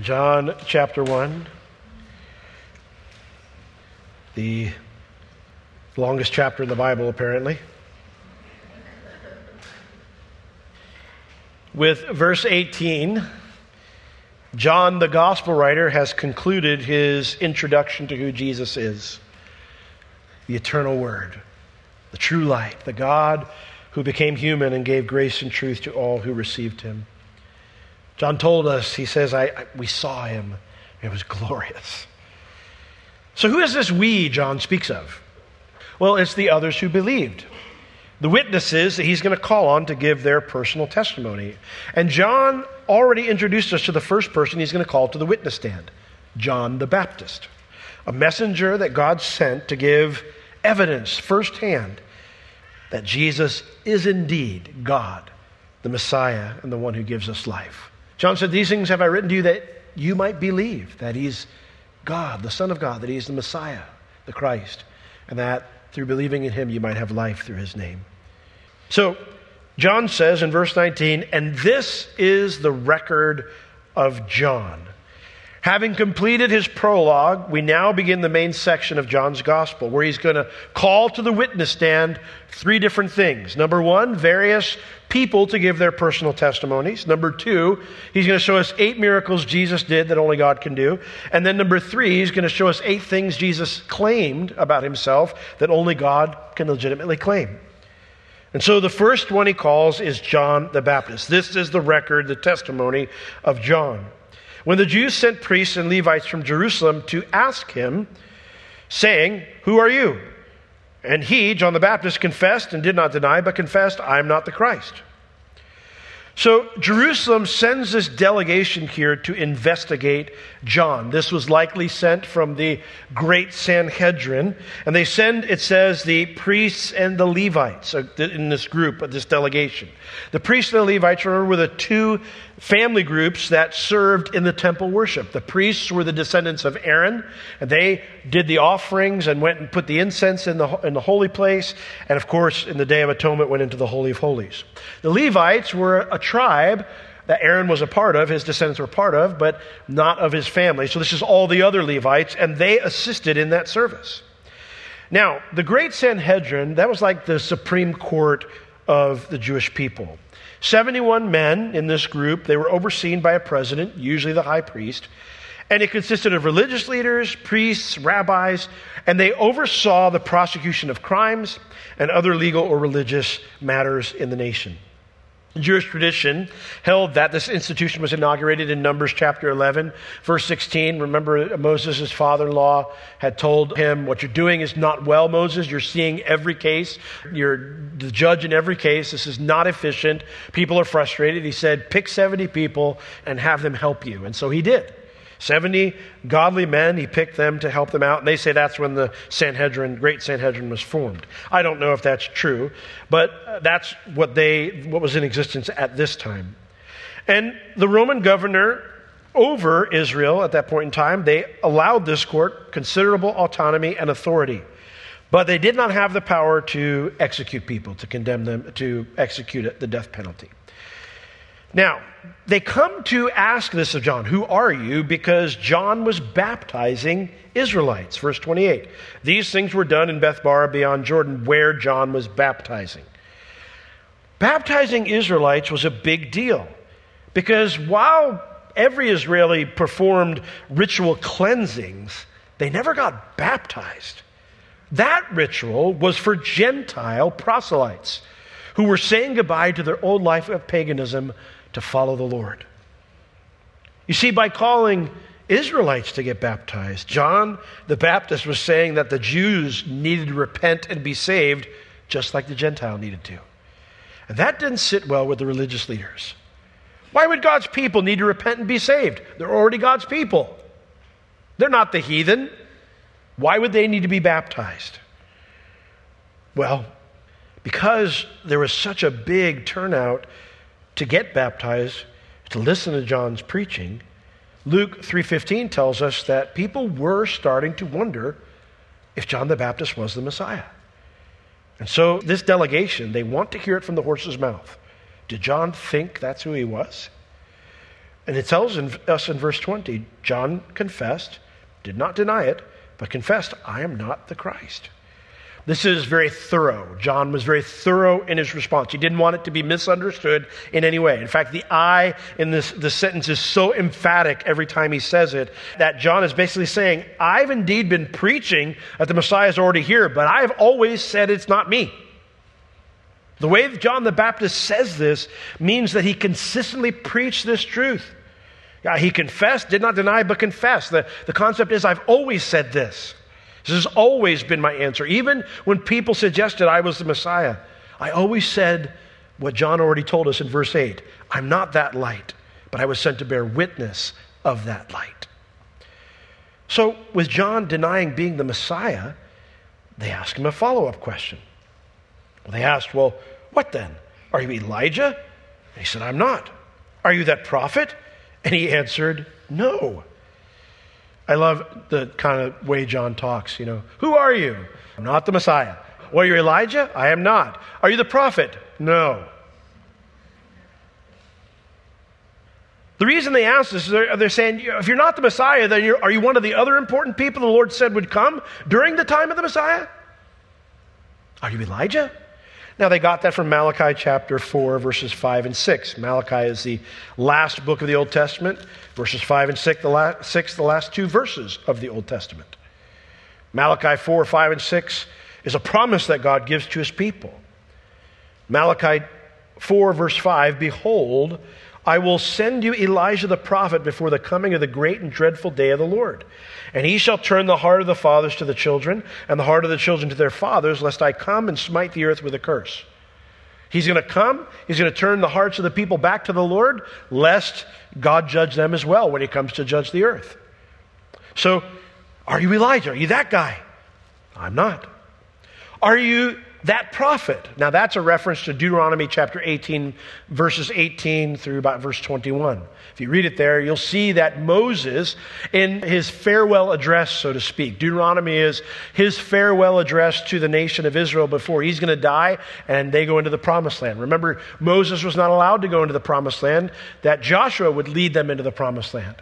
John chapter 1, the longest chapter in the Bible, apparently. With verse 18, John, the gospel writer, has concluded his introduction to who Jesus is the eternal Word, the true light, the God who became human and gave grace and truth to all who received him. John told us, he says, I, I, we saw him. It was glorious. So, who is this we John speaks of? Well, it's the others who believed. The witnesses that he's going to call on to give their personal testimony. And John already introduced us to the first person he's going to call to the witness stand John the Baptist, a messenger that God sent to give evidence firsthand that Jesus is indeed God, the Messiah, and the one who gives us life. John said, These things have I written to you that you might believe that he's God, the Son of God, that he's the Messiah, the Christ, and that through believing in him you might have life through his name. So, John says in verse 19, and this is the record of John. Having completed his prologue, we now begin the main section of John's gospel, where he's going to call to the witness stand three different things. Number one, various people to give their personal testimonies. Number two, he's going to show us eight miracles Jesus did that only God can do. And then number three, he's going to show us eight things Jesus claimed about himself that only God can legitimately claim. And so the first one he calls is John the Baptist. This is the record, the testimony of John. When the Jews sent priests and Levites from Jerusalem to ask him, saying, Who are you? And he, John the Baptist, confessed and did not deny, but confessed, I am not the Christ. So Jerusalem sends this delegation here to investigate John. This was likely sent from the great Sanhedrin. And they send, it says, the priests and the Levites uh, in this group, of this delegation. The priests and the Levites, remember, were the two family groups that served in the temple worship. The priests were the descendants of Aaron, and they did the offerings and went and put the incense in the, in the holy place. And of course, in the Day of Atonement, went into the Holy of Holies. The Levites were a tribe that Aaron was a part of, his descendants were part of, but not of his family. So this is all the other Levites, and they assisted in that service. Now, the great Sanhedrin, that was like the Supreme Court of the Jewish people. 71 men in this group. They were overseen by a president, usually the high priest. And it consisted of religious leaders, priests, rabbis, and they oversaw the prosecution of crimes and other legal or religious matters in the nation. Jewish tradition held that this institution was inaugurated in Numbers chapter 11, verse 16. Remember, Moses' father in law had told him, What you're doing is not well, Moses. You're seeing every case. You're the judge in every case. This is not efficient. People are frustrated. He said, Pick 70 people and have them help you. And so he did. 70 godly men, he picked them to help them out, and they say that's when the Sanhedrin, great Sanhedrin was formed. I don't know if that's true, but that's what they what was in existence at this time. And the Roman governor over Israel at that point in time, they allowed this court considerable autonomy and authority. But they did not have the power to execute people, to condemn them, to execute the death penalty. Now, they come to ask this of John Who are you? Because John was baptizing Israelites. Verse 28. These things were done in Bethabara beyond Jordan, where John was baptizing. Baptizing Israelites was a big deal because while every Israeli performed ritual cleansings, they never got baptized. That ritual was for Gentile proselytes who were saying goodbye to their old life of paganism to follow the Lord. You see, by calling Israelites to get baptized, John the Baptist was saying that the Jews needed to repent and be saved just like the Gentile needed to. And that didn't sit well with the religious leaders. Why would God's people need to repent and be saved? They're already God's people. They're not the heathen. Why would they need to be baptized? Well, because there was such a big turnout to get baptized, to listen to John's preaching, Luke 3:15 tells us that people were starting to wonder if John the Baptist was the Messiah. And so this delegation, they want to hear it from the horse's mouth. Did John think that's who he was? And it tells us in verse 20 John confessed, did not deny it, but confessed, I am not the Christ. This is very thorough. John was very thorough in his response. He didn't want it to be misunderstood in any way. In fact, the I in this, this sentence is so emphatic every time he says it that John is basically saying, I've indeed been preaching that the Messiah is already here, but I've always said it's not me. The way John the Baptist says this means that he consistently preached this truth. He confessed, did not deny, but confessed. The, the concept is, I've always said this. This has always been my answer. Even when people suggested I was the Messiah, I always said what John already told us in verse 8 I'm not that light, but I was sent to bear witness of that light. So, with John denying being the Messiah, they asked him a follow up question. They asked, Well, what then? Are you Elijah? And he said, I'm not. Are you that prophet? And he answered, No. I love the kind of way John talks, you know. Who are you? I'm not the Messiah. Well, you're Elijah? I am not. Are you the prophet? No. The reason they ask this is they're, they're saying, if you're not the Messiah, then are you one of the other important people the Lord said would come during the time of the Messiah? Are you Elijah? Now, they got that from Malachi chapter 4, verses 5 and 6. Malachi is the last book of the Old Testament. Verses 5 and 6 the, last, 6, the last two verses of the Old Testament. Malachi 4, 5, and 6 is a promise that God gives to his people. Malachi 4, verse 5 Behold, I will send you Elijah the prophet before the coming of the great and dreadful day of the Lord. And he shall turn the heart of the fathers to the children, and the heart of the children to their fathers, lest I come and smite the earth with a curse. He's going to come, he's going to turn the hearts of the people back to the Lord, lest God judge them as well when he comes to judge the earth. So, are you Elijah? Are you that guy? I'm not. Are you that prophet. Now, that's a reference to Deuteronomy chapter 18, verses 18 through about verse 21. If you read it there, you'll see that Moses, in his farewell address, so to speak, Deuteronomy is his farewell address to the nation of Israel before he's going to die and they go into the promised land. Remember, Moses was not allowed to go into the promised land, that Joshua would lead them into the promised land.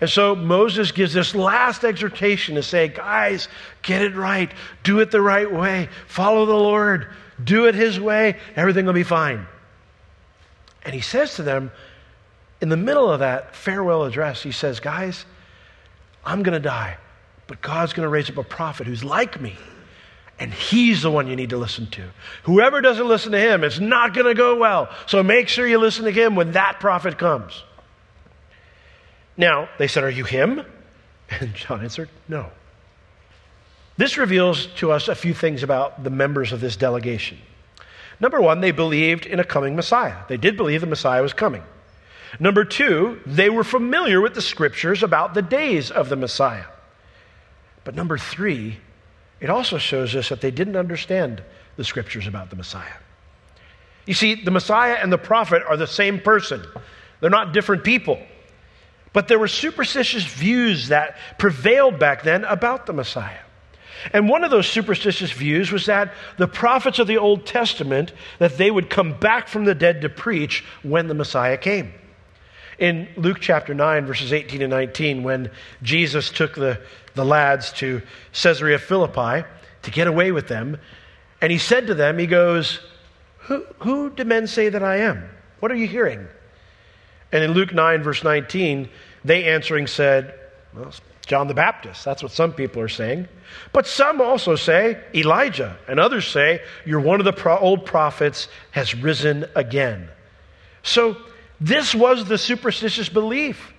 And so Moses gives this last exhortation to say, guys, get it right. Do it the right way. Follow the Lord. Do it his way. Everything will be fine. And he says to them, in the middle of that farewell address, he says, guys, I'm going to die, but God's going to raise up a prophet who's like me. And he's the one you need to listen to. Whoever doesn't listen to him, it's not going to go well. So make sure you listen to him when that prophet comes. Now, they said, Are you him? And John answered, No. This reveals to us a few things about the members of this delegation. Number one, they believed in a coming Messiah. They did believe the Messiah was coming. Number two, they were familiar with the scriptures about the days of the Messiah. But number three, it also shows us that they didn't understand the scriptures about the Messiah. You see, the Messiah and the prophet are the same person, they're not different people. But there were superstitious views that prevailed back then about the Messiah. And one of those superstitious views was that the prophets of the Old Testament that they would come back from the dead to preach when the Messiah came. In Luke chapter 9 verses 18 and 19 when Jesus took the, the lads to Caesarea Philippi to get away with them and he said to them he goes who, who do men say that I am? What are you hearing? And in Luke 9, verse 19, they answering said, Well, John the Baptist. That's what some people are saying. But some also say Elijah, and others say you're one of the pro- old prophets has risen again. So this was the superstitious belief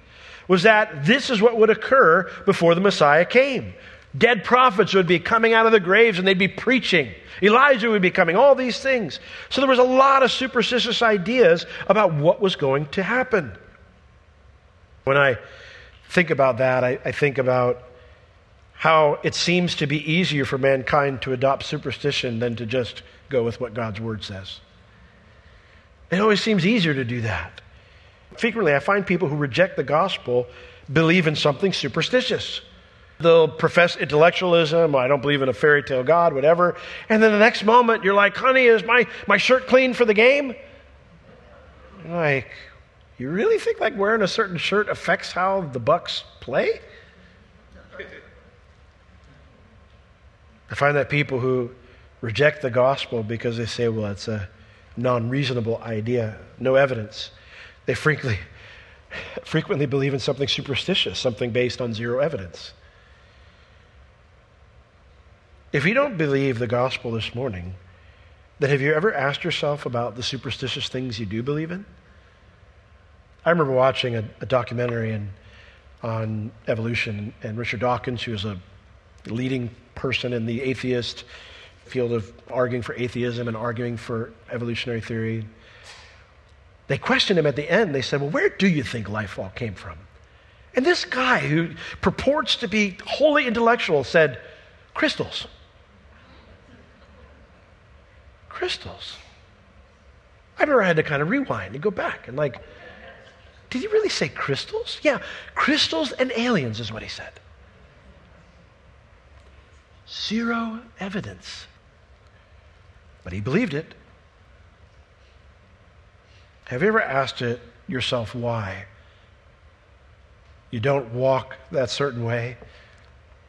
was that this is what would occur before the Messiah came. Dead prophets would be coming out of the graves and they'd be preaching. Elijah would be coming, all these things. So there was a lot of superstitious ideas about what was going to happen. When I think about that, I, I think about how it seems to be easier for mankind to adopt superstition than to just go with what God's word says. It always seems easier to do that. Frequently, I find people who reject the gospel believe in something superstitious. They'll profess intellectualism, I don't believe in a fairy tale God, whatever. And then the next moment, you're like, honey, is my, my shirt clean for the game? Like, You really think like wearing a certain shirt affects how the Bucks play? I find that people who reject the gospel because they say, well, it's a non reasonable idea, no evidence, they frequently, frequently believe in something superstitious, something based on zero evidence. If you don't believe the gospel this morning, then have you ever asked yourself about the superstitious things you do believe in? I remember watching a, a documentary in, on evolution, and Richard Dawkins, who is a leading person in the atheist field of arguing for atheism and arguing for evolutionary theory, they questioned him at the end. They said, Well, where do you think life all came from? And this guy who purports to be wholly intellectual said, Crystals. Crystals. I remember I had to kind of rewind and go back and, like, did he really say crystals? Yeah, crystals and aliens is what he said. Zero evidence. But he believed it. Have you ever asked it yourself why? You don't walk that certain way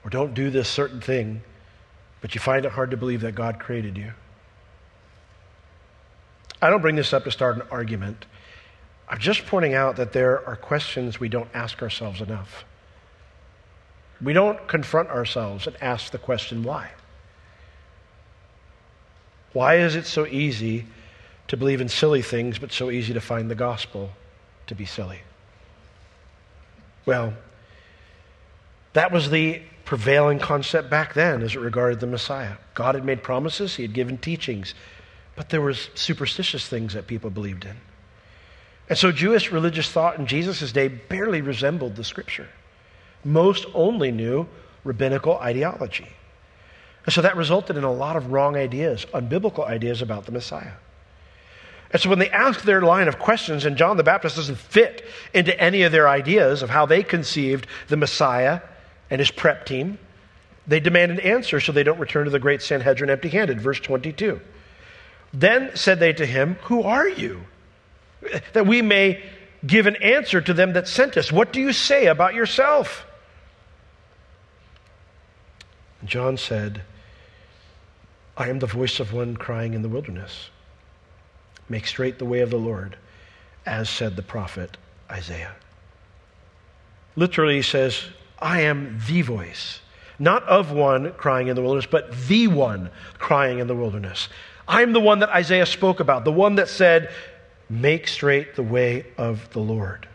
or don't do this certain thing, but you find it hard to believe that God created you. I don't bring this up to start an argument. I'm just pointing out that there are questions we don't ask ourselves enough. We don't confront ourselves and ask the question why. Why is it so easy to believe in silly things, but so easy to find the gospel to be silly? Well, that was the prevailing concept back then as it regarded the Messiah. God had made promises, He had given teachings, but there was superstitious things that people believed in. And so Jewish religious thought in Jesus' day barely resembled the Scripture. Most only knew rabbinical ideology. And so that resulted in a lot of wrong ideas, unbiblical ideas about the Messiah. And so when they ask their line of questions, and John the Baptist doesn't fit into any of their ideas of how they conceived the Messiah and his prep team, they demand an answer so they don't return to the great Sanhedrin empty handed. Verse 22. Then said they to him, Who are you? That we may give an answer to them that sent us. What do you say about yourself? John said, I am the voice of one crying in the wilderness. Make straight the way of the Lord, as said the prophet Isaiah. Literally, he says, I am the voice, not of one crying in the wilderness, but the one crying in the wilderness. I'm the one that Isaiah spoke about, the one that said, Make straight the way of the Lord.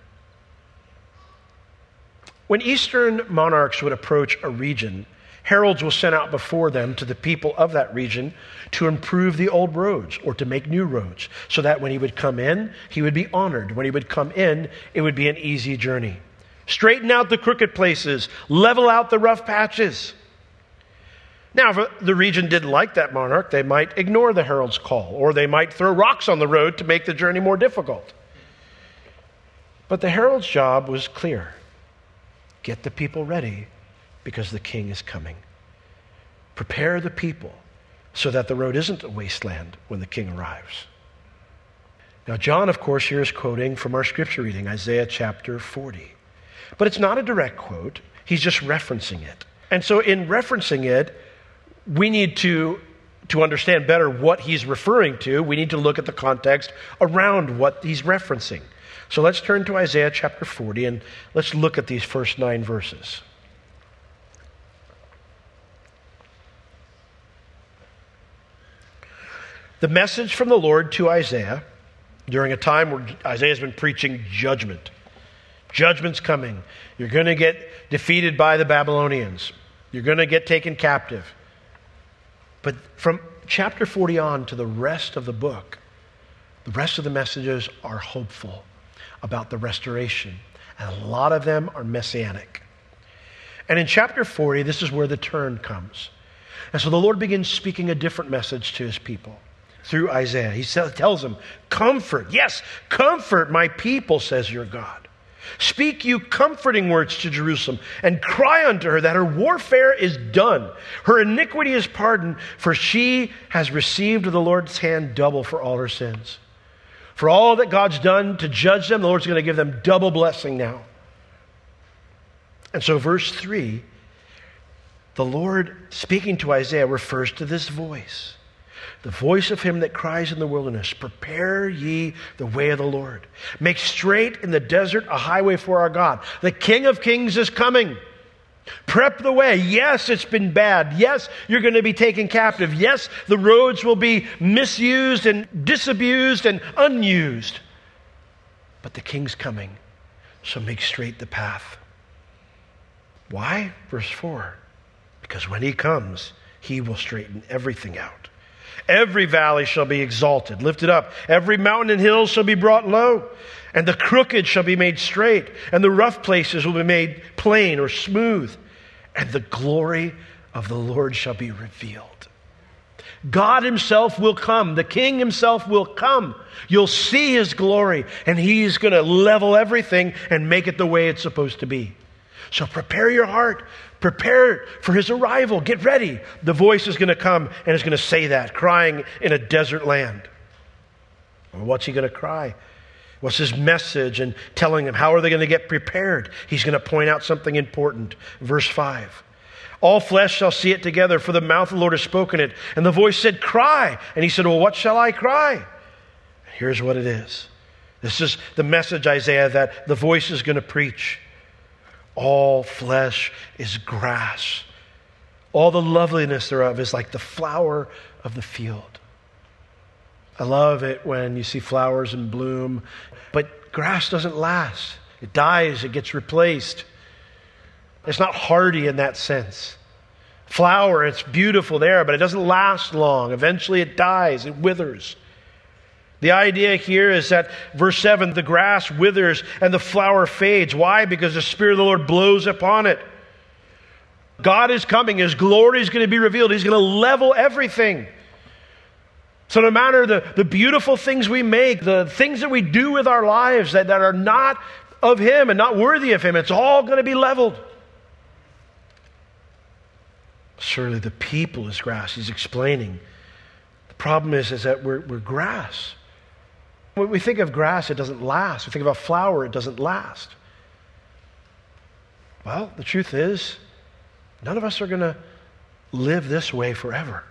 When Eastern monarchs would approach a region, heralds were sent out before them to the people of that region to improve the old roads or to make new roads so that when he would come in, he would be honored. When he would come in, it would be an easy journey. Straighten out the crooked places, level out the rough patches. Now, if the region didn't like that monarch, they might ignore the herald's call, or they might throw rocks on the road to make the journey more difficult. But the herald's job was clear get the people ready because the king is coming. Prepare the people so that the road isn't a wasteland when the king arrives. Now, John, of course, here is quoting from our scripture reading, Isaiah chapter 40. But it's not a direct quote, he's just referencing it. And so, in referencing it, we need to, to understand better what he's referring to. We need to look at the context around what he's referencing. So, let's turn to Isaiah chapter 40 and let's look at these first nine verses. The message from the Lord to Isaiah during a time where Isaiah's been preaching judgment. Judgment's coming. You're going to get defeated by the Babylonians. You're going to get taken captive. But from chapter 40 on to the rest of the book, the rest of the messages are hopeful about the restoration. And a lot of them are messianic. And in chapter 40, this is where the turn comes. And so the Lord begins speaking a different message to his people through Isaiah. He tells them, Comfort, yes, comfort my people, says your God. Speak you comforting words to Jerusalem and cry unto her that her warfare is done. Her iniquity is pardoned, for she has received of the Lord's hand double for all her sins. For all that God's done to judge them, the Lord's going to give them double blessing now. And so, verse 3, the Lord speaking to Isaiah refers to this voice the voice of him that cries in the wilderness, Prepare ye the way of the Lord. Make straight in the desert a highway for our God. The King of Kings is coming. Prep the way. Yes, it's been bad. Yes, you're going to be taken captive. Yes, the roads will be misused and disabused and unused. But the king's coming, so make straight the path. Why? Verse 4 Because when he comes, he will straighten everything out. Every valley shall be exalted, lifted up. Every mountain and hill shall be brought low. And the crooked shall be made straight, and the rough places will be made plain or smooth. And the glory of the Lord shall be revealed. God Himself will come. The King Himself will come. You'll see His glory, and He's going to level everything and make it the way it's supposed to be. So prepare your heart. Prepare for his arrival. Get ready. The voice is going to come and is going to say that, crying in a desert land. What's he going to cry? What's his message and telling them? How are they going to get prepared? He's going to point out something important. Verse 5. All flesh shall see it together, for the mouth of the Lord has spoken it. And the voice said, Cry. And he said, Well, what shall I cry? Here's what it is. This is the message, Isaiah, that the voice is going to preach. All flesh is grass. All the loveliness thereof is like the flower of the field. I love it when you see flowers in bloom, but grass doesn't last. It dies, it gets replaced. It's not hardy in that sense. Flower, it's beautiful there, but it doesn't last long. Eventually it dies, it withers. The idea here is that, verse 7, the grass withers and the flower fades. Why? Because the Spirit of the Lord blows upon it. God is coming. His glory is going to be revealed. He's going to level everything. So, no matter the, the beautiful things we make, the things that we do with our lives that, that are not of Him and not worthy of Him, it's all going to be leveled. Surely the people is grass. He's explaining. The problem is, is that we're, we're grass. When we think of grass, it doesn't last. We think of a flower, it doesn't last. Well, the truth is, none of us are going to live this way forever.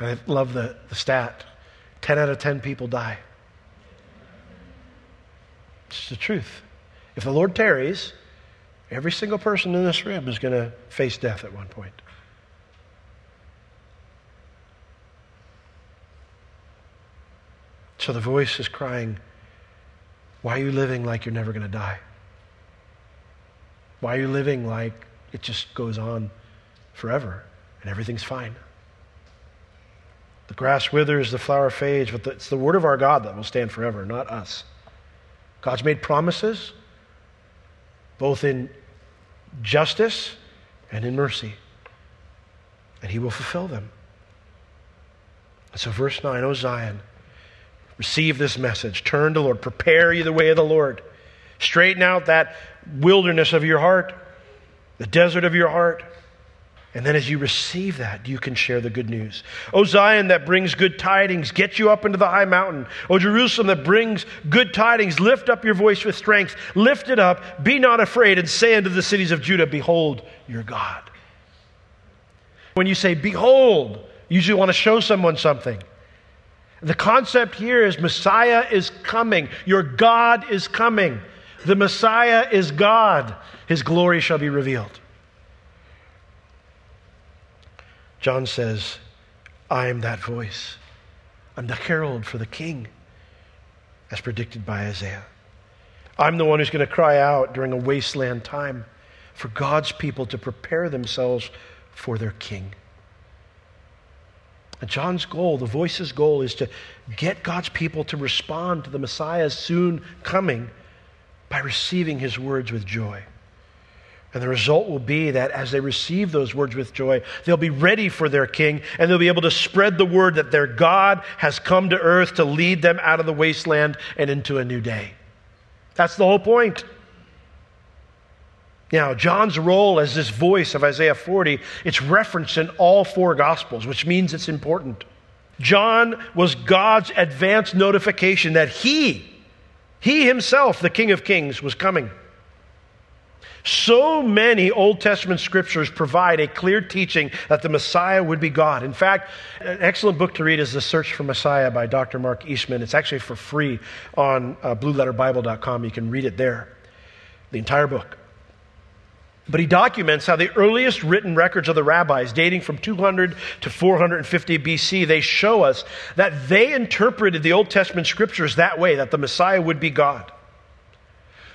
I love the, the stat 10 out of 10 people die. It's the truth. If the Lord tarries, every single person in this room is going to face death at one point. So the voice is crying, Why are you living like you're never going to die? Why are you living like it just goes on forever and everything's fine? The grass withers, the flower fades, but it's the word of our God that will stand forever, not us. God's made promises, both in justice and in mercy, and He will fulfill them. And so, verse 9, O Zion, Receive this message. Turn to Lord. Prepare you the way of the Lord. Straighten out that wilderness of your heart, the desert of your heart. And then as you receive that, you can share the good news. O Zion that brings good tidings, get you up into the high mountain. O Jerusalem that brings good tidings, lift up your voice with strength. Lift it up, be not afraid, and say unto the cities of Judah, Behold your God. When you say, Behold, you usually want to show someone something. The concept here is Messiah is coming. Your God is coming. The Messiah is God. His glory shall be revealed. John says, I am that voice. I'm the herald for the king, as predicted by Isaiah. I'm the one who's going to cry out during a wasteland time for God's people to prepare themselves for their king. John's goal, the voice's goal, is to get God's people to respond to the Messiah's soon coming by receiving his words with joy. And the result will be that as they receive those words with joy, they'll be ready for their king and they'll be able to spread the word that their God has come to earth to lead them out of the wasteland and into a new day. That's the whole point. Now, John's role as this voice of Isaiah 40, it's referenced in all four Gospels, which means it's important. John was God's advance notification that he, he himself, the King of Kings, was coming. So many Old Testament scriptures provide a clear teaching that the Messiah would be God. In fact, an excellent book to read is The Search for Messiah by Dr. Mark Eastman. It's actually for free on uh, blueletterbible.com. You can read it there, the entire book. But he documents how the earliest written records of the rabbis, dating from 200 to 450 BC, they show us that they interpreted the Old Testament scriptures that way, that the Messiah would be God.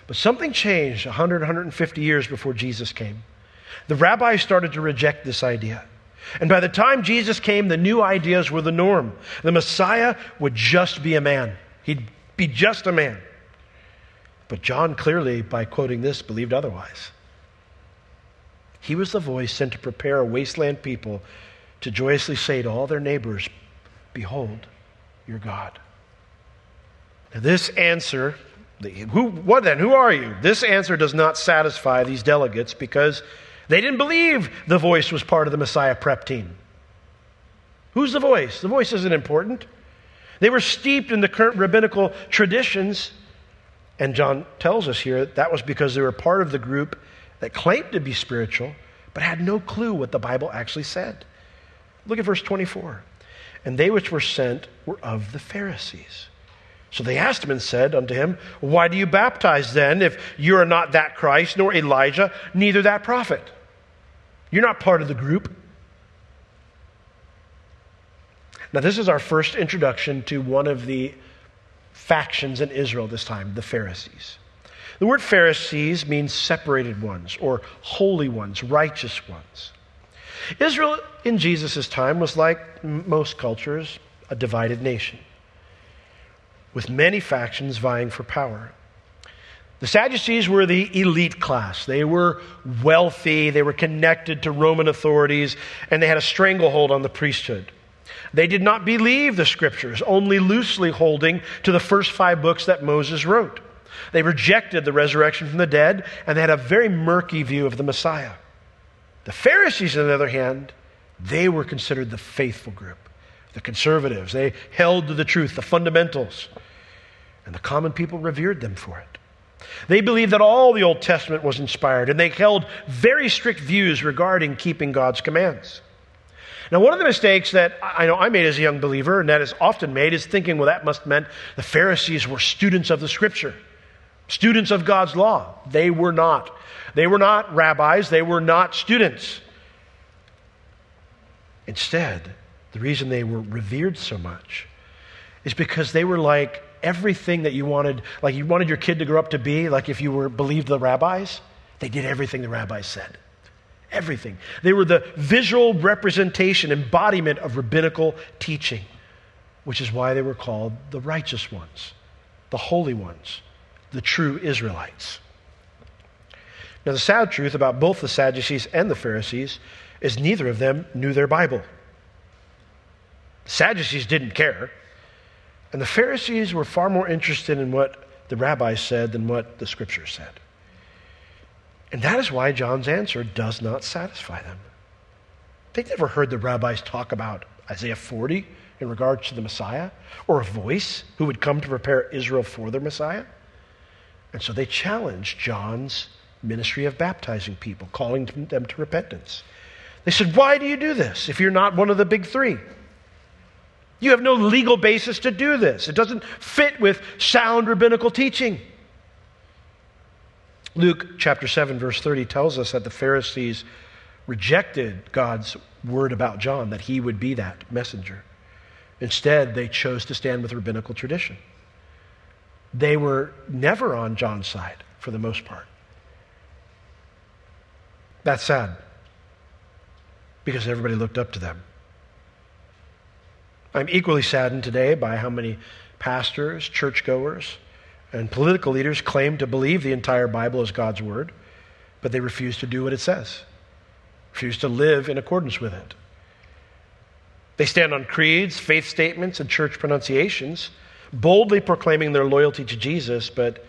But something changed 100, 150 years before Jesus came. The rabbis started to reject this idea. And by the time Jesus came, the new ideas were the norm. The Messiah would just be a man, he'd be just a man. But John clearly, by quoting this, believed otherwise. He was the voice sent to prepare a wasteland people to joyously say to all their neighbors, Behold, your God. Now, this answer who, what then? Who are you? This answer does not satisfy these delegates because they didn't believe the voice was part of the Messiah prep team. Who's the voice? The voice isn't important. They were steeped in the current rabbinical traditions. And John tells us here that, that was because they were part of the group that claimed to be spiritual, but had no clue what the Bible actually said. Look at verse 24. And they which were sent were of the Pharisees. So they asked him and said unto him, Why do you baptize then, if you are not that Christ, nor Elijah, neither that prophet? You're not part of the group. Now, this is our first introduction to one of the factions in Israel this time, the Pharisees. The word Pharisees means separated ones, or holy ones, righteous ones. Israel in Jesus' time was like most cultures, a divided nation with many factions vying for power. The Sadducees were the elite class. They were wealthy, they were connected to Roman authorities, and they had a stranglehold on the priesthood. They did not believe the scriptures, only loosely holding to the first five books that Moses wrote. They rejected the resurrection from the dead, and they had a very murky view of the Messiah. The Pharisees, on the other hand, they were considered the faithful group, the conservatives. They held to the truth, the fundamentals and the common people revered them for it. They believed that all the Old Testament was inspired, and they held very strict views regarding keeping God's commands. Now, one of the mistakes that I know I made as a young believer, and that is often made, is thinking, well, that must meant the Pharisees were students of the Scripture, students of God's law. They were not. They were not rabbis, they were not students. Instead, the reason they were revered so much is because they were like everything that you wanted, like you wanted your kid to grow up to be, like if you were believed the rabbis, they did everything the rabbis said. Everything. They were the visual representation, embodiment of rabbinical teaching, which is why they were called the righteous ones, the holy ones, the true Israelites. Now, the sad truth about both the Sadducees and the Pharisees is neither of them knew their Bible. The Sadducees didn't care. And the Pharisees were far more interested in what the rabbis said than what the scriptures said. And that is why John's answer does not satisfy them. They never heard the rabbis talk about Isaiah 40 in regards to the Messiah or a voice who would come to prepare Israel for their Messiah. And so they challenged John's ministry of baptizing people, calling them to repentance. They said, Why do you do this if you're not one of the big three? You have no legal basis to do this. It doesn't fit with sound rabbinical teaching. Luke chapter 7, verse 30 tells us that the Pharisees rejected God's word about John, that he would be that messenger. Instead, they chose to stand with rabbinical tradition. They were never on John's side for the most part. That's sad because everybody looked up to them. I'm equally saddened today by how many pastors, churchgoers, and political leaders claim to believe the entire Bible is God's Word, but they refuse to do what it says, refuse to live in accordance with it. They stand on creeds, faith statements, and church pronunciations, boldly proclaiming their loyalty to Jesus, but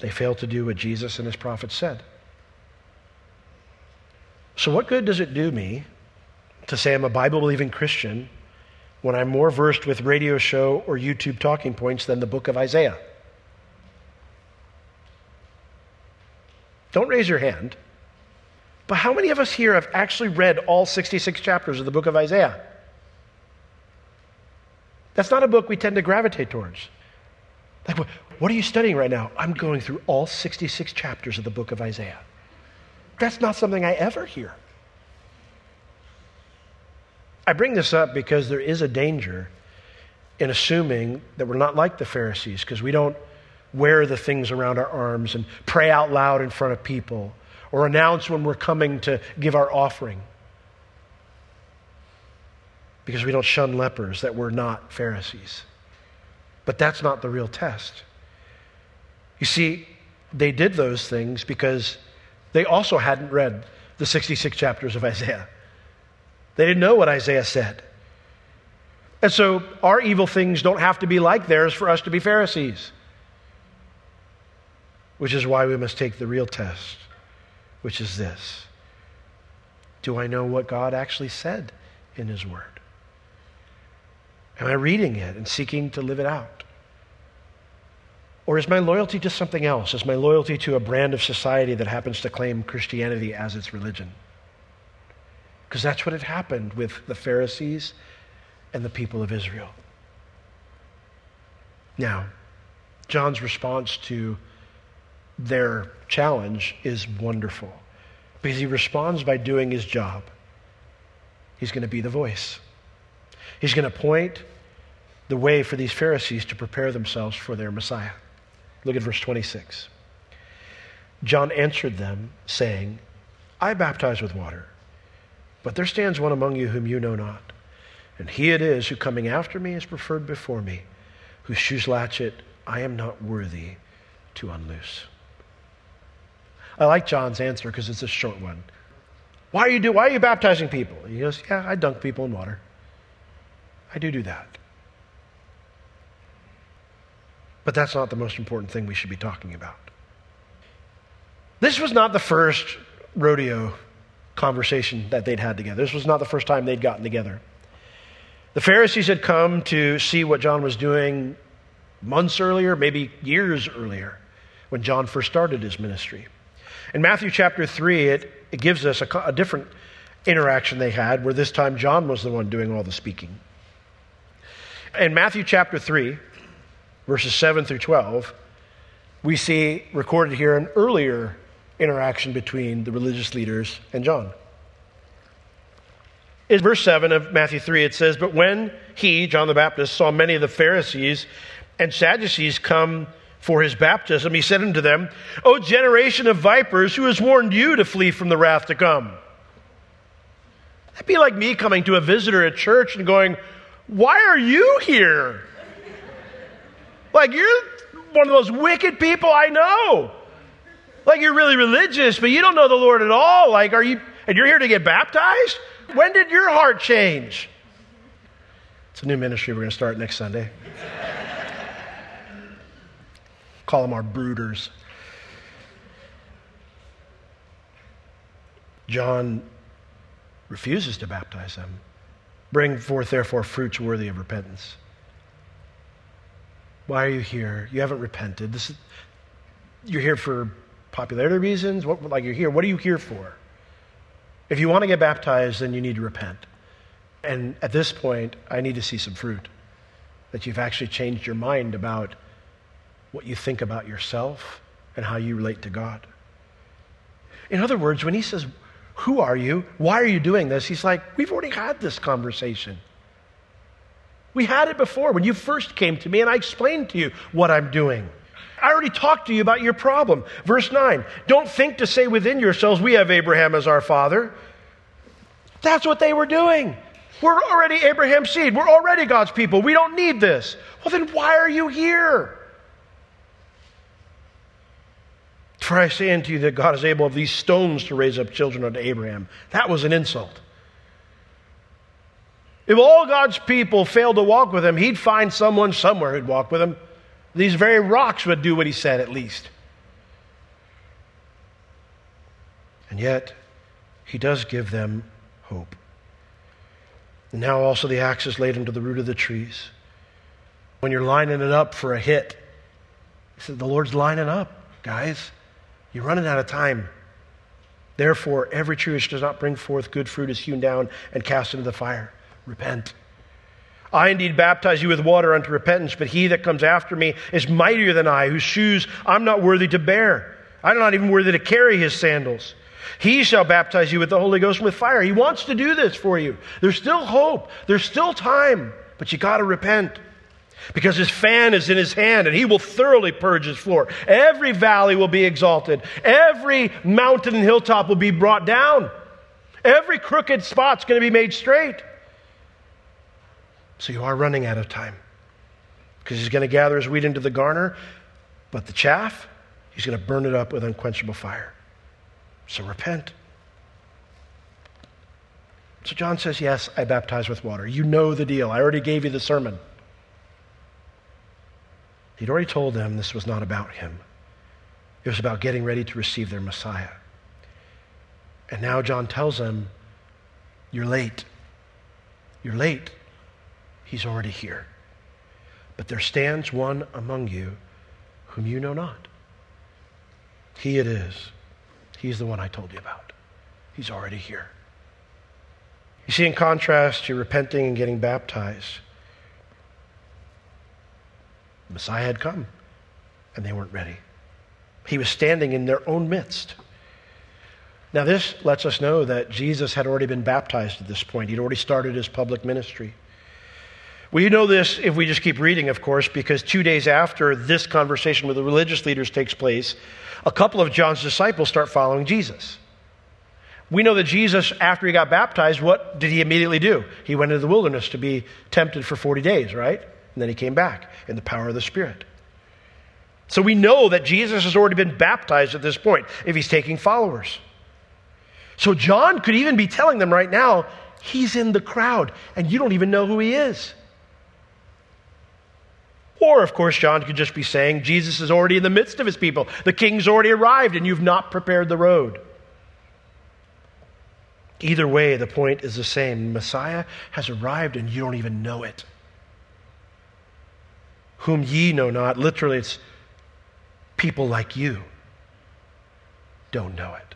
they fail to do what Jesus and his prophets said. So, what good does it do me to say I'm a Bible believing Christian when I'm more versed with radio show or YouTube talking points than the book of Isaiah? Don't raise your hand. But how many of us here have actually read all 66 chapters of the book of Isaiah? That's not a book we tend to gravitate towards. Like, what are you studying right now? I'm going through all 66 chapters of the book of Isaiah. That's not something I ever hear. I bring this up because there is a danger in assuming that we're not like the Pharisees because we don't wear the things around our arms and pray out loud in front of people or announce when we're coming to give our offering because we don't shun lepers, that we're not Pharisees. But that's not the real test. You see, they did those things because they also hadn't read the 66 chapters of Isaiah. They didn't know what Isaiah said. And so our evil things don't have to be like theirs for us to be Pharisees. Which is why we must take the real test, which is this Do I know what God actually said in His Word? Am I reading it and seeking to live it out? Or is my loyalty to something else? Is my loyalty to a brand of society that happens to claim Christianity as its religion? Because that's what had happened with the Pharisees and the people of Israel. Now, John's response to their challenge is wonderful because he responds by doing his job. He's going to be the voice. He's going to point the way for these Pharisees to prepare themselves for their Messiah. Look at verse 26. John answered them, saying, I baptize with water, but there stands one among you whom you know not. And he it is who coming after me is preferred before me, whose shoes latchet I am not worthy to unloose. I like John's answer because it's a short one. Why are you do, why are you baptizing people? He goes, Yeah, I dunk people in water. I do do that. But that's not the most important thing we should be talking about. This was not the first rodeo conversation that they'd had together. This was not the first time they'd gotten together. The Pharisees had come to see what John was doing months earlier, maybe years earlier, when John first started his ministry. In Matthew chapter 3, it, it gives us a, a different interaction they had, where this time John was the one doing all the speaking. In Matthew chapter 3, verses 7 through 12, we see recorded here an earlier interaction between the religious leaders and John. In verse 7 of Matthew 3, it says, But when he, John the Baptist, saw many of the Pharisees and Sadducees come for his baptism, he said unto them, O generation of vipers, who has warned you to flee from the wrath to come? That'd be like me coming to a visitor at church and going, Why are you here? Like, you're one of those wicked people I know. Like, you're really religious, but you don't know the Lord at all. Like, are you, and you're here to get baptized? When did your heart change? It's a new ministry we're going to start next Sunday. Call them our brooders. John refuses to baptize them. Bring forth, therefore, fruits worthy of repentance. Why are you here? You haven't repented. This is, you're here for popularity reasons. What, like you're here. What are you here for? If you want to get baptized, then you need to repent. And at this point, I need to see some fruit that you've actually changed your mind about what you think about yourself and how you relate to God. In other words, when he says, Who are you? Why are you doing this? He's like, We've already had this conversation. We had it before when you first came to me and I explained to you what I'm doing. I already talked to you about your problem. Verse 9 Don't think to say within yourselves, We have Abraham as our father. That's what they were doing. We're already Abraham's seed. We're already God's people. We don't need this. Well, then why are you here? For I say unto you that God is able of these stones to raise up children unto Abraham. That was an insult. If all God's people failed to walk with him, he'd find someone somewhere who'd walk with him. These very rocks would do what he said, at least. And yet, he does give them hope. And now also the axe is laid into the root of the trees. When you're lining it up for a hit, he said, The Lord's lining up, guys. You're running out of time. Therefore, every tree which does not bring forth good fruit is hewn down and cast into the fire. Repent. I indeed baptize you with water unto repentance, but he that comes after me is mightier than I, whose shoes I'm not worthy to bear. I'm not even worthy to carry his sandals. He shall baptize you with the Holy Ghost and with fire. He wants to do this for you. There's still hope. There's still time, but you got to repent. Because his fan is in his hand and he will thoroughly purge his floor. Every valley will be exalted. Every mountain and hilltop will be brought down. Every crooked spot's going to be made straight. So you are running out of time. Because he's going to gather his wheat into the garner, but the chaff, he's going to burn it up with unquenchable fire. So repent. So John says, Yes, I baptize with water. You know the deal. I already gave you the sermon. He'd already told them this was not about him, it was about getting ready to receive their Messiah. And now John tells them, You're late. You're late. He's already here. But there stands one among you whom you know not. He it is. He's the one I told you about. He's already here. You see, in contrast to repenting and getting baptized, Messiah had come, and they weren't ready. He was standing in their own midst. Now, this lets us know that Jesus had already been baptized at this point. He'd already started his public ministry. We know this if we just keep reading, of course, because two days after this conversation with the religious leaders takes place, a couple of John's disciples start following Jesus. We know that Jesus, after he got baptized, what did he immediately do? He went into the wilderness to be tempted for 40 days, right? And then he came back in the power of the Spirit. So we know that Jesus has already been baptized at this point if he's taking followers. So John could even be telling them right now, he's in the crowd and you don't even know who he is. Or, of course, John could just be saying, Jesus is already in the midst of his people. The king's already arrived and you've not prepared the road. Either way, the point is the same. Messiah has arrived and you don't even know it whom ye know not. Literally, it's people like you don't know it.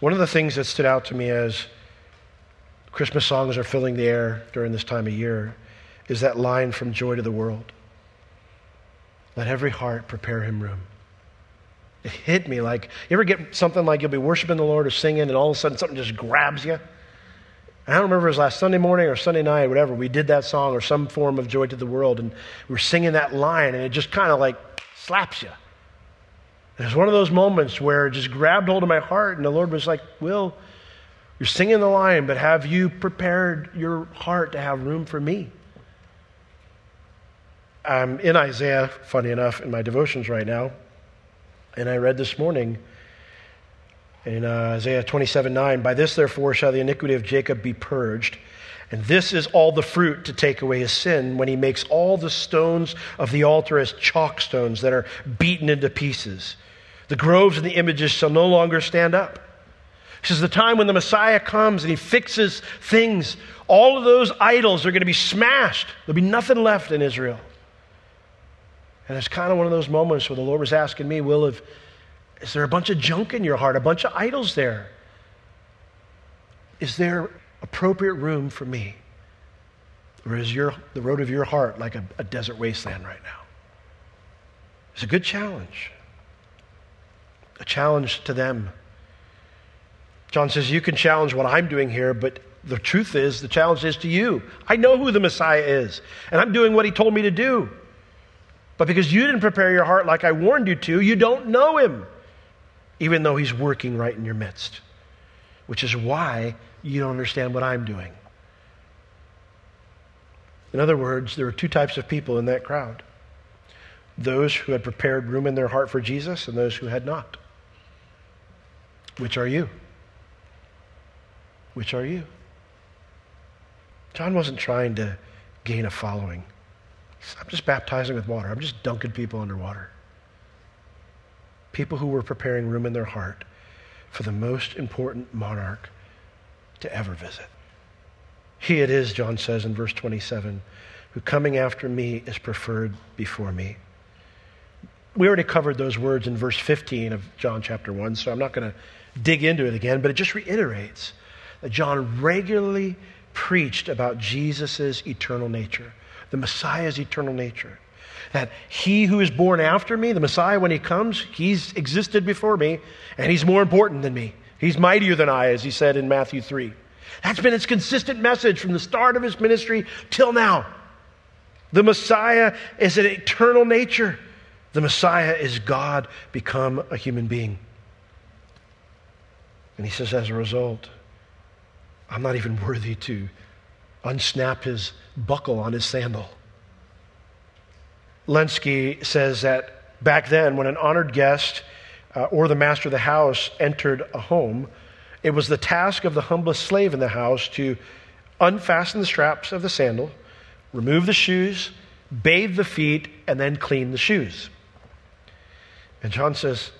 One of the things that stood out to me as Christmas songs are filling the air during this time of year is that line from Joy to the World Let every heart prepare him room. It hit me like, you ever get something like you'll be worshiping the Lord or singing, and all of a sudden something just grabs you? I don't remember it was last Sunday morning or Sunday night, whatever. We did that song or some form of Joy to the World, and we were singing that line, and it just kind of like slaps you. And it was one of those moments where it just grabbed hold of my heart, and the Lord was like, Will, you're singing the line, but have you prepared your heart to have room for me? I'm in Isaiah, funny enough, in my devotions right now, and I read this morning in uh, Isaiah 27 9, by this therefore shall the iniquity of Jacob be purged. And this is all the fruit to take away his sin when he makes all the stones of the altar as chalk stones that are beaten into pieces. The groves and the images shall no longer stand up. This is The time when the Messiah comes and he fixes things, all of those idols are going to be smashed. There'll be nothing left in Israel. And it's kind of one of those moments where the Lord was asking me, Will, if is there a bunch of junk in your heart, a bunch of idols there? Is there appropriate room for me? Or is your, the road of your heart like a, a desert wasteland right now? It's a good challenge. A challenge to them. John says, You can challenge what I'm doing here, but the truth is, the challenge is to you. I know who the Messiah is, and I'm doing what he told me to do. But because you didn't prepare your heart like I warned you to, you don't know him even though He's working right in your midst, which is why you don't understand what I'm doing. In other words, there were two types of people in that crowd those who had prepared room in their heart for Jesus and those who had not. Which are you? Which are you? John wasn't trying to gain a following. I'm just baptizing with water. I'm just dunking people underwater people who were preparing room in their heart for the most important monarch to ever visit. He it is, John says in verse 27, who coming after me is preferred before me. We already covered those words in verse 15 of John chapter 1, so I'm not going to dig into it again, but it just reiterates that John regularly preached about Jesus' eternal nature, the Messiah's eternal nature. That he who is born after me, the Messiah, when he comes, he's existed before me, and he's more important than me. He's mightier than I, as he said in Matthew 3. That's been his consistent message from the start of his ministry till now. The Messiah is an eternal nature. The Messiah is God become a human being. And he says, as a result, I'm not even worthy to unsnap his buckle on his sandal. Lenski says that back then, when an honored guest uh, or the master of the house entered a home, it was the task of the humblest slave in the house to unfasten the straps of the sandal, remove the shoes, bathe the feet, and then clean the shoes. And John says,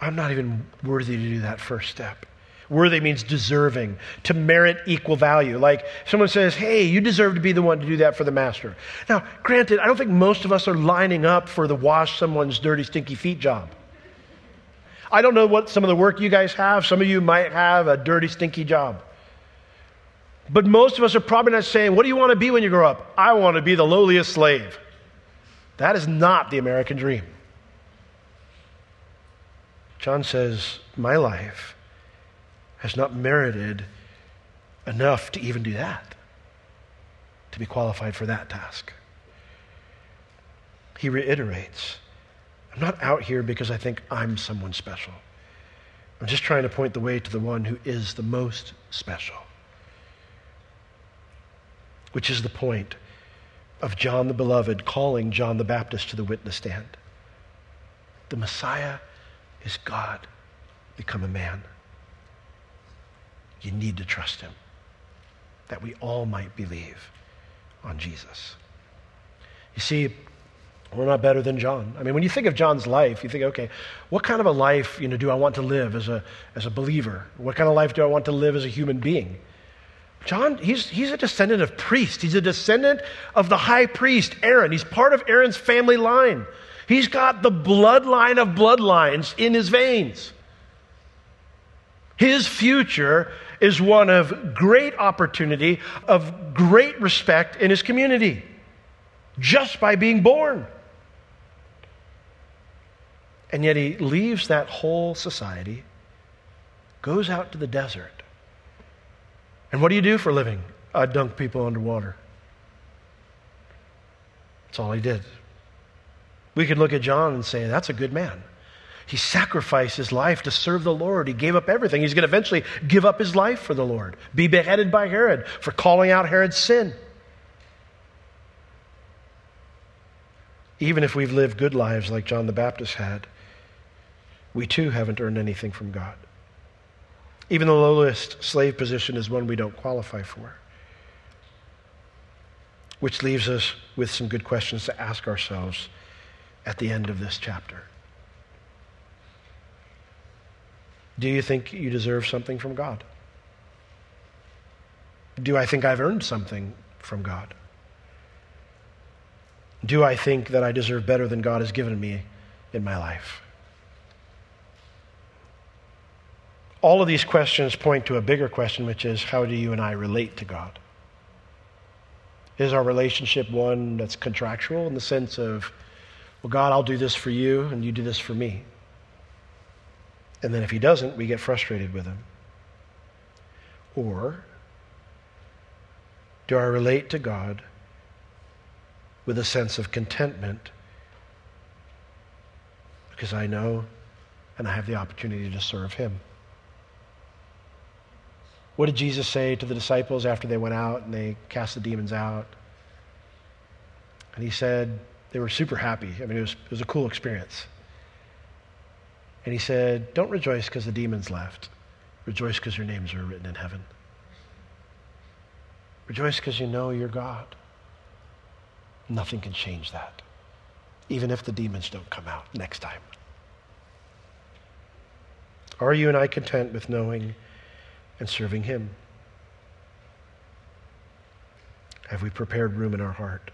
I'm not even worthy to do that first step. Worthy means deserving, to merit equal value. Like someone says, hey, you deserve to be the one to do that for the master. Now, granted, I don't think most of us are lining up for the wash someone's dirty, stinky feet job. I don't know what some of the work you guys have. Some of you might have a dirty, stinky job. But most of us are probably not saying, What do you want to be when you grow up? I want to be the lowliest slave. That is not the American dream. John says, My life has not merited enough to even do that, to be qualified for that task. He reiterates, I'm not out here because I think I'm someone special. I'm just trying to point the way to the one who is the most special. Which is the point of John the Beloved calling John the Baptist to the witness stand. The Messiah is God become a man. You need to trust him that we all might believe on Jesus. You see, we're not better than John. I mean, when you think of John's life, you think, okay, what kind of a life you know, do I want to live as a, as a believer? What kind of life do I want to live as a human being? John, he's, he's a descendant of priests. He's a descendant of the high priest, Aaron. He's part of Aaron's family line. He's got the bloodline of bloodlines in his veins. His future is one of great opportunity, of great respect in his community, just by being born. And yet he leaves that whole society, goes out to the desert. And what do you do for a living? I dunk people underwater. That's all he did. We could look at John and say, that's a good man. He sacrificed his life to serve the Lord. He gave up everything. He's going to eventually give up his life for the Lord, be beheaded by Herod for calling out Herod's sin. Even if we've lived good lives like John the Baptist had, we too haven't earned anything from God. Even the lowest slave position is one we don't qualify for. Which leaves us with some good questions to ask ourselves at the end of this chapter. Do you think you deserve something from God? Do I think I've earned something from God? Do I think that I deserve better than God has given me in my life? All of these questions point to a bigger question, which is how do you and I relate to God? Is our relationship one that's contractual in the sense of, well, God, I'll do this for you and you do this for me? And then if he doesn't, we get frustrated with him. Or do I relate to God with a sense of contentment because I know and I have the opportunity to serve him? What did Jesus say to the disciples after they went out and they cast the demons out? And he said they were super happy. I mean, it was, it was a cool experience. And he said, Don't rejoice because the demons left. Rejoice because your names are written in heaven. Rejoice because you know you're God. Nothing can change that, even if the demons don't come out next time. Are you and I content with knowing and serving Him. Have we prepared room in our heart?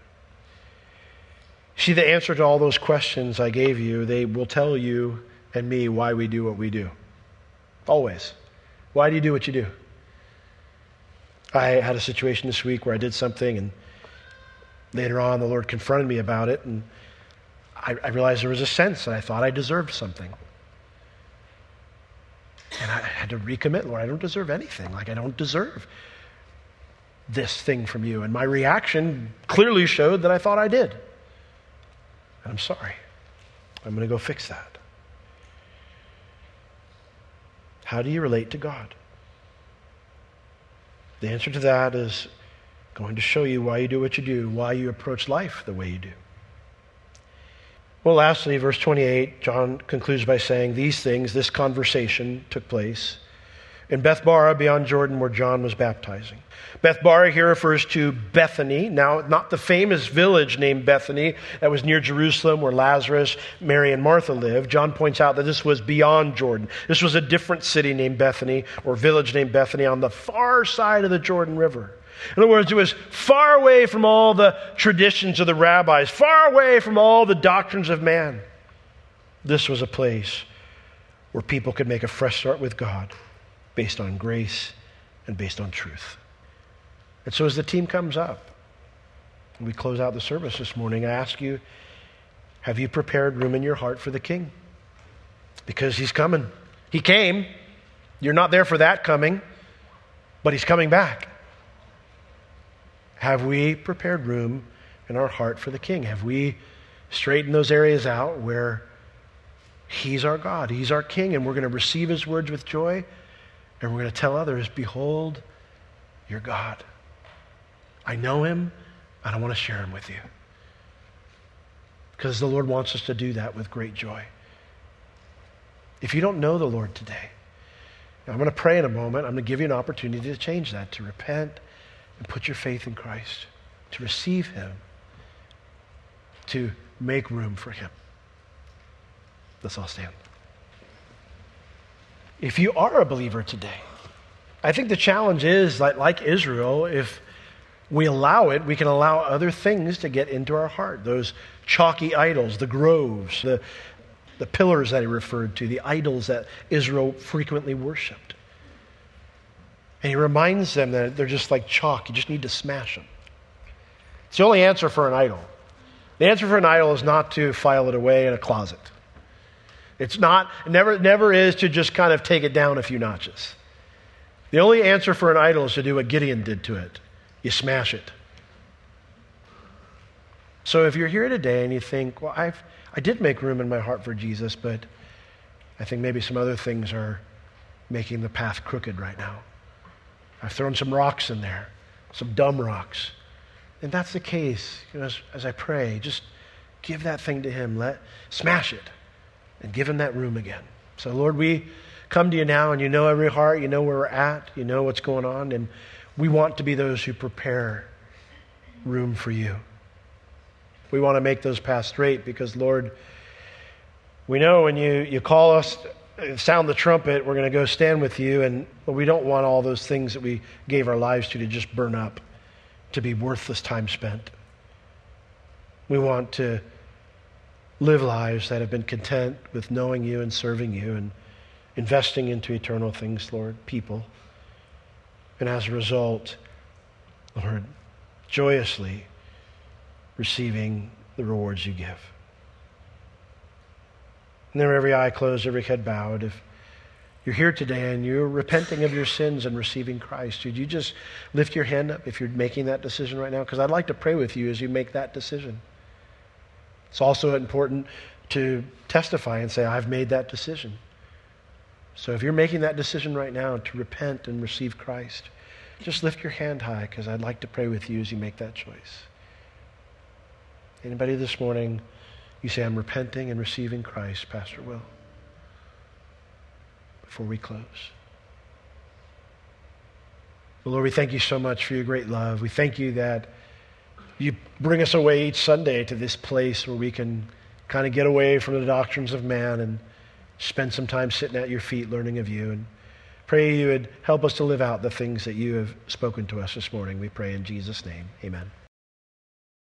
See, the answer to all those questions I gave you, they will tell you and me why we do what we do. Always. Why do you do what you do? I had a situation this week where I did something, and later on, the Lord confronted me about it, and I, I realized there was a sense that I thought I deserved something. And I had to recommit, Lord, I don't deserve anything. Like, I don't deserve this thing from you. And my reaction clearly showed that I thought I did. And I'm sorry. I'm going to go fix that. How do you relate to God? The answer to that is going to show you why you do what you do, why you approach life the way you do. Well, lastly, verse 28, John concludes by saying, These things, this conversation took place in Bethabara beyond Jordan where John was baptizing. Bethabara here refers to Bethany. Now, not the famous village named Bethany that was near Jerusalem where Lazarus, Mary, and Martha lived. John points out that this was beyond Jordan. This was a different city named Bethany or village named Bethany on the far side of the Jordan River. In other words, it was far away from all the traditions of the rabbis, far away from all the doctrines of man. This was a place where people could make a fresh start with God based on grace and based on truth. And so as the team comes up, and we close out the service this morning, I ask you, have you prepared room in your heart for the King? Because he's coming. He came. You're not there for that coming, but he's coming back. Have we prepared room in our heart for the King? Have we straightened those areas out where He's our God, He's our King, and we're going to receive His words with joy, and we're going to tell others, Behold, your God. I know Him, and I want to share Him with you. Because the Lord wants us to do that with great joy. If you don't know the Lord today, I'm going to pray in a moment. I'm going to give you an opportunity to change that, to repent and put your faith in Christ, to receive Him, to make room for Him. Let's all stand. If you are a believer today, I think the challenge is that, like Israel, if we allow it, we can allow other things to get into our heart. Those chalky idols, the groves, the, the pillars that he referred to, the idols that Israel frequently worshiped. And he reminds them that they're just like chalk. You just need to smash them. It's the only answer for an idol. The answer for an idol is not to file it away in a closet. It's not, never, never is to just kind of take it down a few notches. The only answer for an idol is to do what Gideon did to it you smash it. So if you're here today and you think, well, I've, I did make room in my heart for Jesus, but I think maybe some other things are making the path crooked right now. I've thrown some rocks in there, some dumb rocks. And that's the case. You know, as, as I pray, just give that thing to Him. Let smash it, and give Him that room again. So, Lord, we come to you now, and you know every heart. You know where we're at. You know what's going on, and we want to be those who prepare room for you. We want to make those paths straight because, Lord, we know when you, you call us and sound the trumpet, we're going to go stand with you. And we don't want all those things that we gave our lives to to just burn up, to be worthless time spent. We want to live lives that have been content with knowing you and serving you and investing into eternal things, Lord, people. And as a result, Lord, joyously receiving the rewards you give. And there, every eye closed, every head bowed. If you're here today and you're repenting of your sins and receiving Christ, would you just lift your hand up if you're making that decision right now? Because I'd like to pray with you as you make that decision. It's also important to testify and say, I've made that decision. So if you're making that decision right now to repent and receive Christ, just lift your hand high because I'd like to pray with you as you make that choice. Anybody this morning? You say, I'm repenting and receiving Christ, Pastor Will, before we close. Well, Lord, we thank you so much for your great love. We thank you that you bring us away each Sunday to this place where we can kind of get away from the doctrines of man and spend some time sitting at your feet learning of you. And Pray you would help us to live out the things that you have spoken to us this morning. We pray in Jesus' name. Amen.